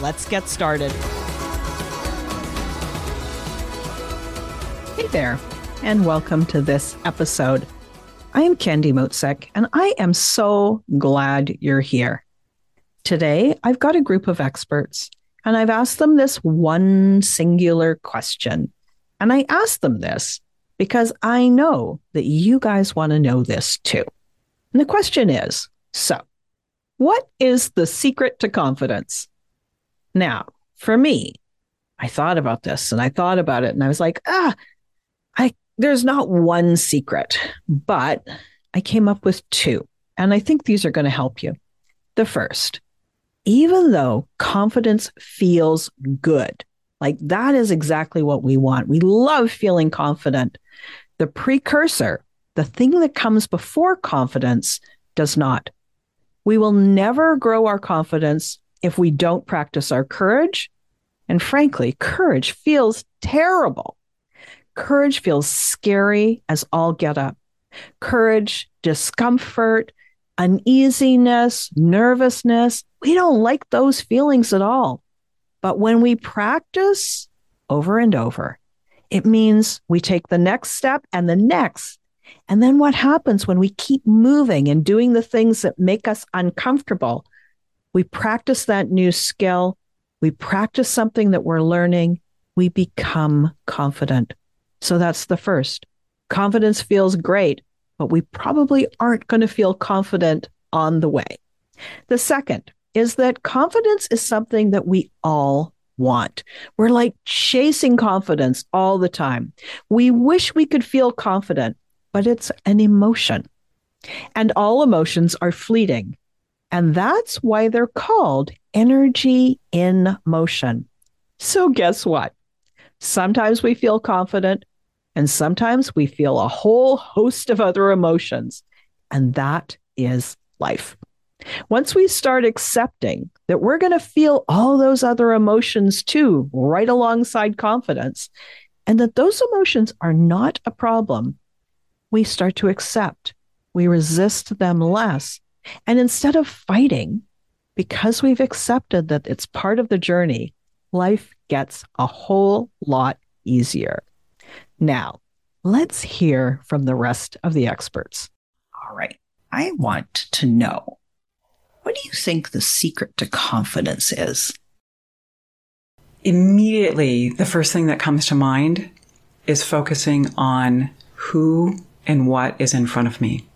Let's get started. Hey there, and welcome to this episode. I am Candy Motzek, and I am so glad you're here. Today, I've got a group of experts, and I've asked them this one singular question. And I asked them this because I know that you guys want to know this too. And the question is so, what is the secret to confidence? Now, for me, I thought about this and I thought about it and I was like, ah, I there's not one secret, but I came up with two. And I think these are going to help you. The first, even though confidence feels good, like that is exactly what we want. We love feeling confident. The precursor, the thing that comes before confidence, does not. We will never grow our confidence if we don't practice our courage. And frankly, courage feels terrible. Courage feels scary as all get up. Courage, discomfort, uneasiness, nervousness. We don't like those feelings at all. But when we practice over and over, it means we take the next step and the next. And then what happens when we keep moving and doing the things that make us uncomfortable? We practice that new skill, we practice something that we're learning, we become confident. So that's the first. Confidence feels great, but we probably aren't going to feel confident on the way. The second is that confidence is something that we all want. We're like chasing confidence all the time. We wish we could feel confident, but it's an emotion. And all emotions are fleeting. And that's why they're called energy in motion. So, guess what? Sometimes we feel confident, and sometimes we feel a whole host of other emotions. And that is life. Once we start accepting that we're going to feel all those other emotions too, right alongside confidence, and that those emotions are not a problem, we start to accept. We resist them less and instead of fighting, because we've accepted that it's part of the journey, life gets a whole lot easier. Now, let's hear from the rest of the experts. All right. I want to know what do you think the secret to confidence is? Immediately, the first thing that comes to mind is focusing on who and what is in front of me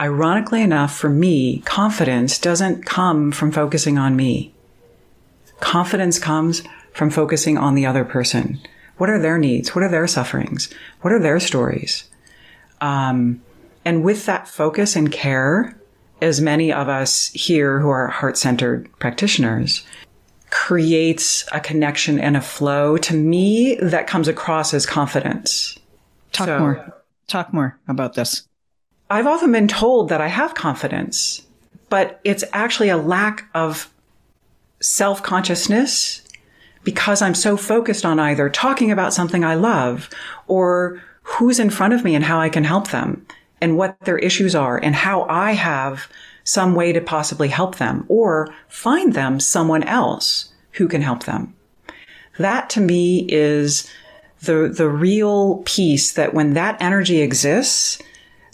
ironically enough, for me, confidence doesn't come from focusing on me. Confidence comes from focusing on the other person. What are their needs? What are their sufferings? What are their stories? Um, and with that focus and care, as many of us here who are heart centered practitioners, creates a connection and a flow to me that comes across as confidence. Talk so, more. Talk more about this. I've often been told that I have confidence, but it's actually a lack of self consciousness because I'm so focused on either talking about something I love or who's in front of me and how I can help them and what their issues are and how I have some way to possibly help them or find them someone else who can help them. That to me is the, the real piece that when that energy exists,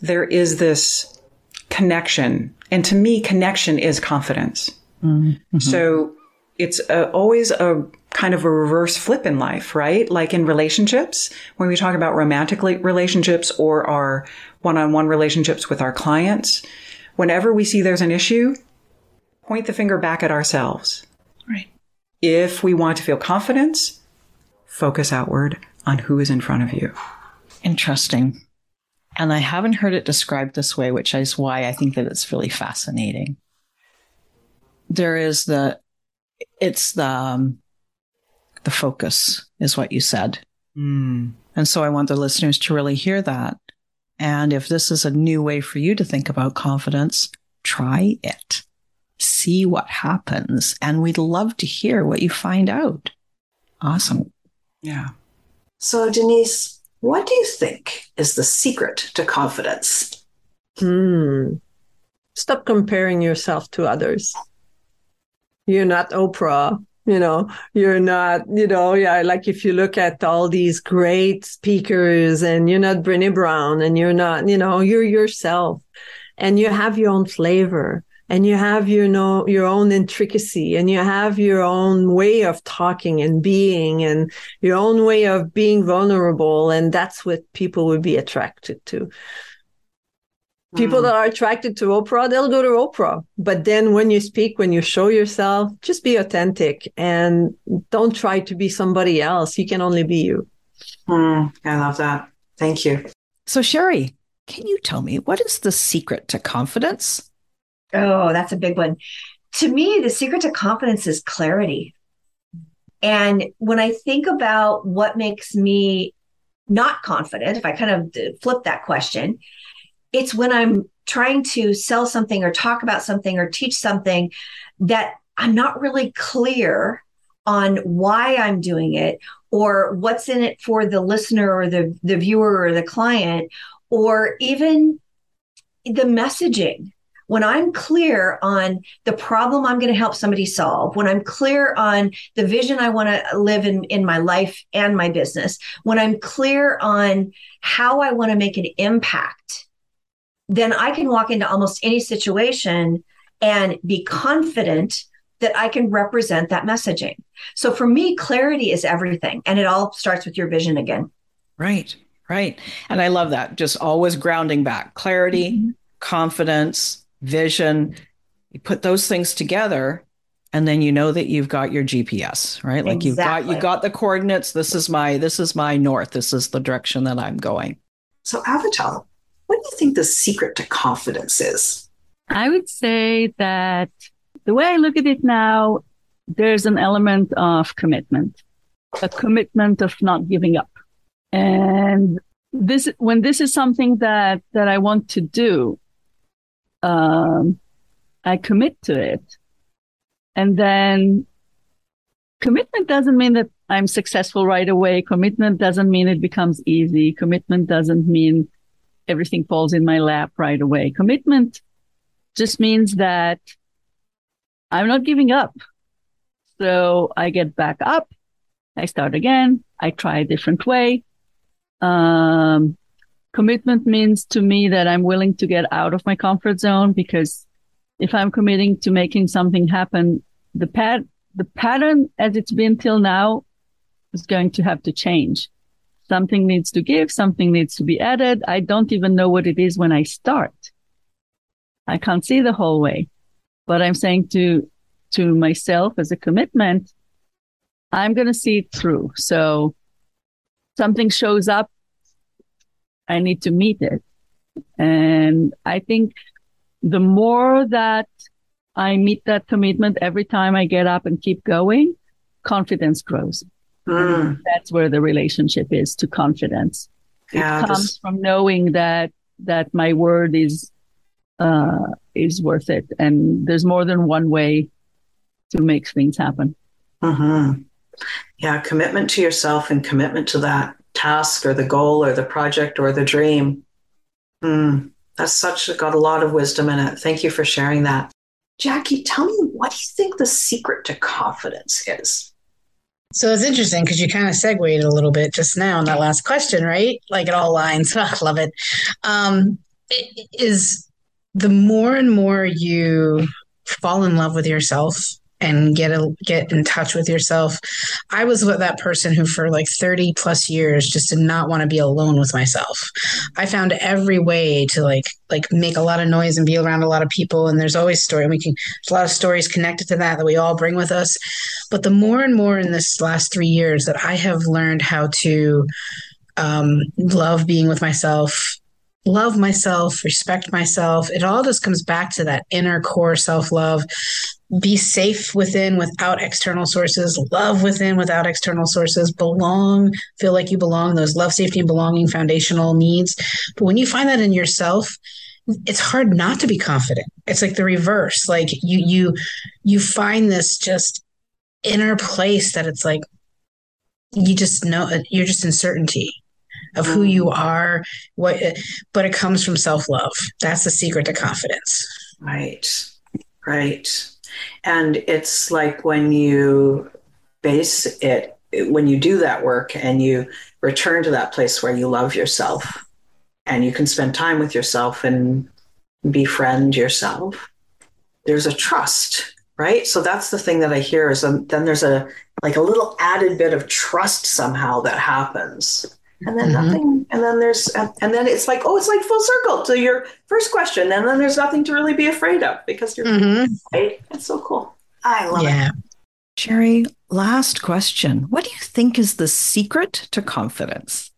there is this connection. And to me, connection is confidence. Mm-hmm. So it's a, always a kind of a reverse flip in life, right? Like in relationships, when we talk about romantic relationships or our one-on-one relationships with our clients, whenever we see there's an issue, point the finger back at ourselves. Right. If we want to feel confidence, focus outward on who is in front of you. Interesting. And I haven't heard it described this way, which is why I think that it's really fascinating. There is the, it's the, um, the focus is what you said. Mm. And so I want the listeners to really hear that. And if this is a new way for you to think about confidence, try it. See what happens. And we'd love to hear what you find out. Awesome. Yeah. So, Denise, what do you think is the secret to confidence? Hmm. Stop comparing yourself to others. You're not Oprah you know you're not you know yeah like if you look at all these great speakers and you're not Brené Brown and you're not you know you're yourself and you have your own flavor and you have your know your own intricacy and you have your own way of talking and being and your own way of being vulnerable and that's what people would be attracted to People mm. that are attracted to Oprah, they'll go to Oprah. But then when you speak, when you show yourself, just be authentic and don't try to be somebody else. You can only be you. Mm, I love that. Thank you. So, Sherry, can you tell me what is the secret to confidence? Oh, that's a big one. To me, the secret to confidence is clarity. And when I think about what makes me not confident, if I kind of flip that question, it's when I'm trying to sell something or talk about something or teach something that I'm not really clear on why I'm doing it or what's in it for the listener or the, the viewer or the client or even the messaging. When I'm clear on the problem I'm going to help somebody solve, when I'm clear on the vision I want to live in, in my life and my business, when I'm clear on how I want to make an impact then I can walk into almost any situation and be confident that I can represent that messaging. So for me, clarity is everything. And it all starts with your vision again. Right, right. And I love that. Just always grounding back clarity, mm-hmm. confidence, vision. You put those things together and then you know that you've got your GPS, right? Like exactly. you've got you got the coordinates. This is my this is my north. This is the direction that I'm going. So Avital, what do you think the secret to confidence is? I would say that the way I look at it now, there's an element of commitment, a commitment of not giving up. And this, when this is something that, that I want to do, um, I commit to it. And then commitment doesn't mean that I'm successful right away. Commitment doesn't mean it becomes easy. Commitment doesn't mean everything falls in my lap right away. Commitment just means that I'm not giving up. So I get back up. I start again. I try a different way. Um, commitment means to me that I'm willing to get out of my comfort zone because if I'm committing to making something happen, the pat, the pattern as it's been till now is going to have to change. Something needs to give, something needs to be added. I don't even know what it is when I start. I can't see the whole way, but I'm saying to, to myself as a commitment, I'm going to see it through. So something shows up. I need to meet it. And I think the more that I meet that commitment every time I get up and keep going, confidence grows. Mm. That's where the relationship is to confidence. Yeah, it comes from knowing that that my word is uh, is worth it, and there's more than one way to make things happen. Mm-hmm. Yeah, commitment to yourself and commitment to that task or the goal or the project or the dream. Mm, that's such got a lot of wisdom in it. Thank you for sharing that. Jackie, tell me what do you think the secret to confidence is? So it's interesting because you kind of segued a little bit just now in that last question, right? Like it all lines. I love it. Um, it is the more and more you fall in love with yourself and get a, get in touch with yourself. I was with that person who for like 30 plus years just did not want to be alone with myself. I found every way to like like make a lot of noise and be around a lot of people and there's always story and we can there's a lot of stories connected to that that we all bring with us. But the more and more in this last 3 years that I have learned how to um, love being with myself love myself, respect myself. It all just comes back to that inner core self love. Be safe within without external sources, love within without external sources, belong, feel like you belong, those love, safety, and belonging foundational needs. But when you find that in yourself, it's hard not to be confident. It's like the reverse. Like you you you find this just inner place that it's like you just know you're just in certainty of who you mm. are what but it comes from self-love. That's the secret to confidence. Right. Right. And it's like when you base it when you do that work and you return to that place where you love yourself and you can spend time with yourself and befriend yourself there's a trust right? So that's the thing that i hear is um, then there's a like a little added bit of trust somehow that happens and then mm-hmm. nothing and then there's and then it's like oh it's like full circle to your first question and then there's nothing to really be afraid of because you're mm-hmm. right it's so cool i love yeah. it Sherry, last question. What do you think is the secret to confidence?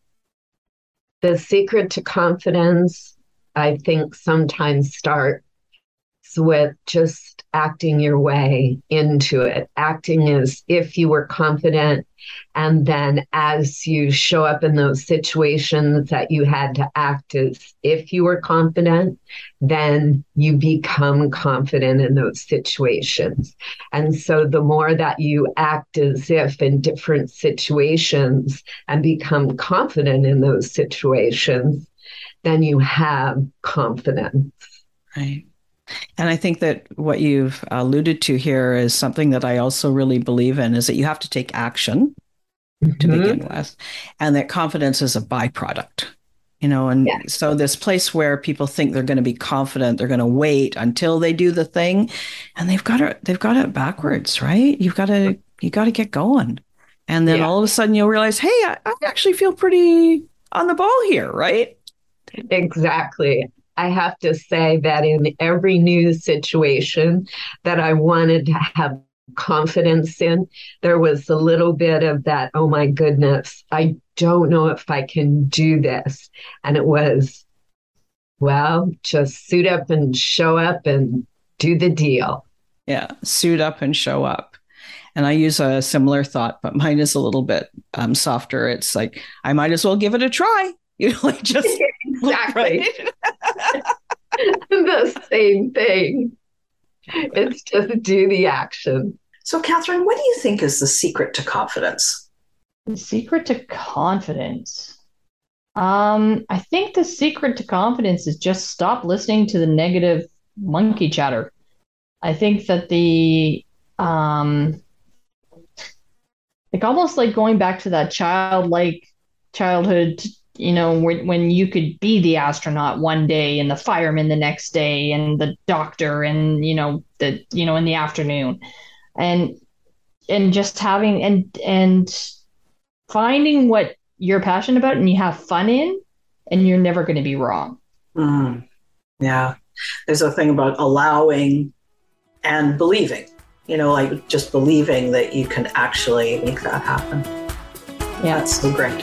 The secret to confidence, I think, sometimes starts with just acting your way into it, acting as if you were confident and then as you show up in those situations that you had to act as if you were confident, then you become confident in those situations. And so the more that you act as if in different situations and become confident in those situations, then you have confidence. Right. And I think that what you've alluded to here is something that I also really believe in is that you have to take action mm-hmm. to begin with, and that confidence is a byproduct. You know, and yeah. so this place where people think they're going to be confident, they're going to wait until they do the thing, and they've got it. They've got it backwards, right? You've got to you got to get going, and then yeah. all of a sudden you'll realize, hey, I, I actually feel pretty on the ball here, right? Exactly. I have to say that in every new situation that I wanted to have confidence in, there was a little bit of that, oh my goodness, I don't know if I can do this. And it was, well, just suit up and show up and do the deal. Yeah, suit up and show up. And I use a similar thought, but mine is a little bit um, softer. It's like, I might as well give it a try. You know, like just exactly the same thing. It's just do the action. So, Catharine, what do you think is the secret to confidence? The secret to confidence. Um, I think the secret to confidence is just stop listening to the negative monkey chatter. I think that the um like almost like going back to that childlike childhood you know, when, when you could be the astronaut one day and the fireman the next day and the doctor and, you know, the, you know, in the afternoon and, and just having and, and finding what you're passionate about and you have fun in and you're never going to be wrong. Mm, yeah. There's a thing about allowing and believing, you know, like just believing that you can actually make that happen. Yeah. That's so great.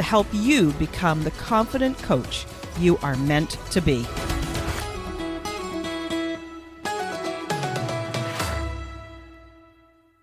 to help you become the confident coach you are meant to be.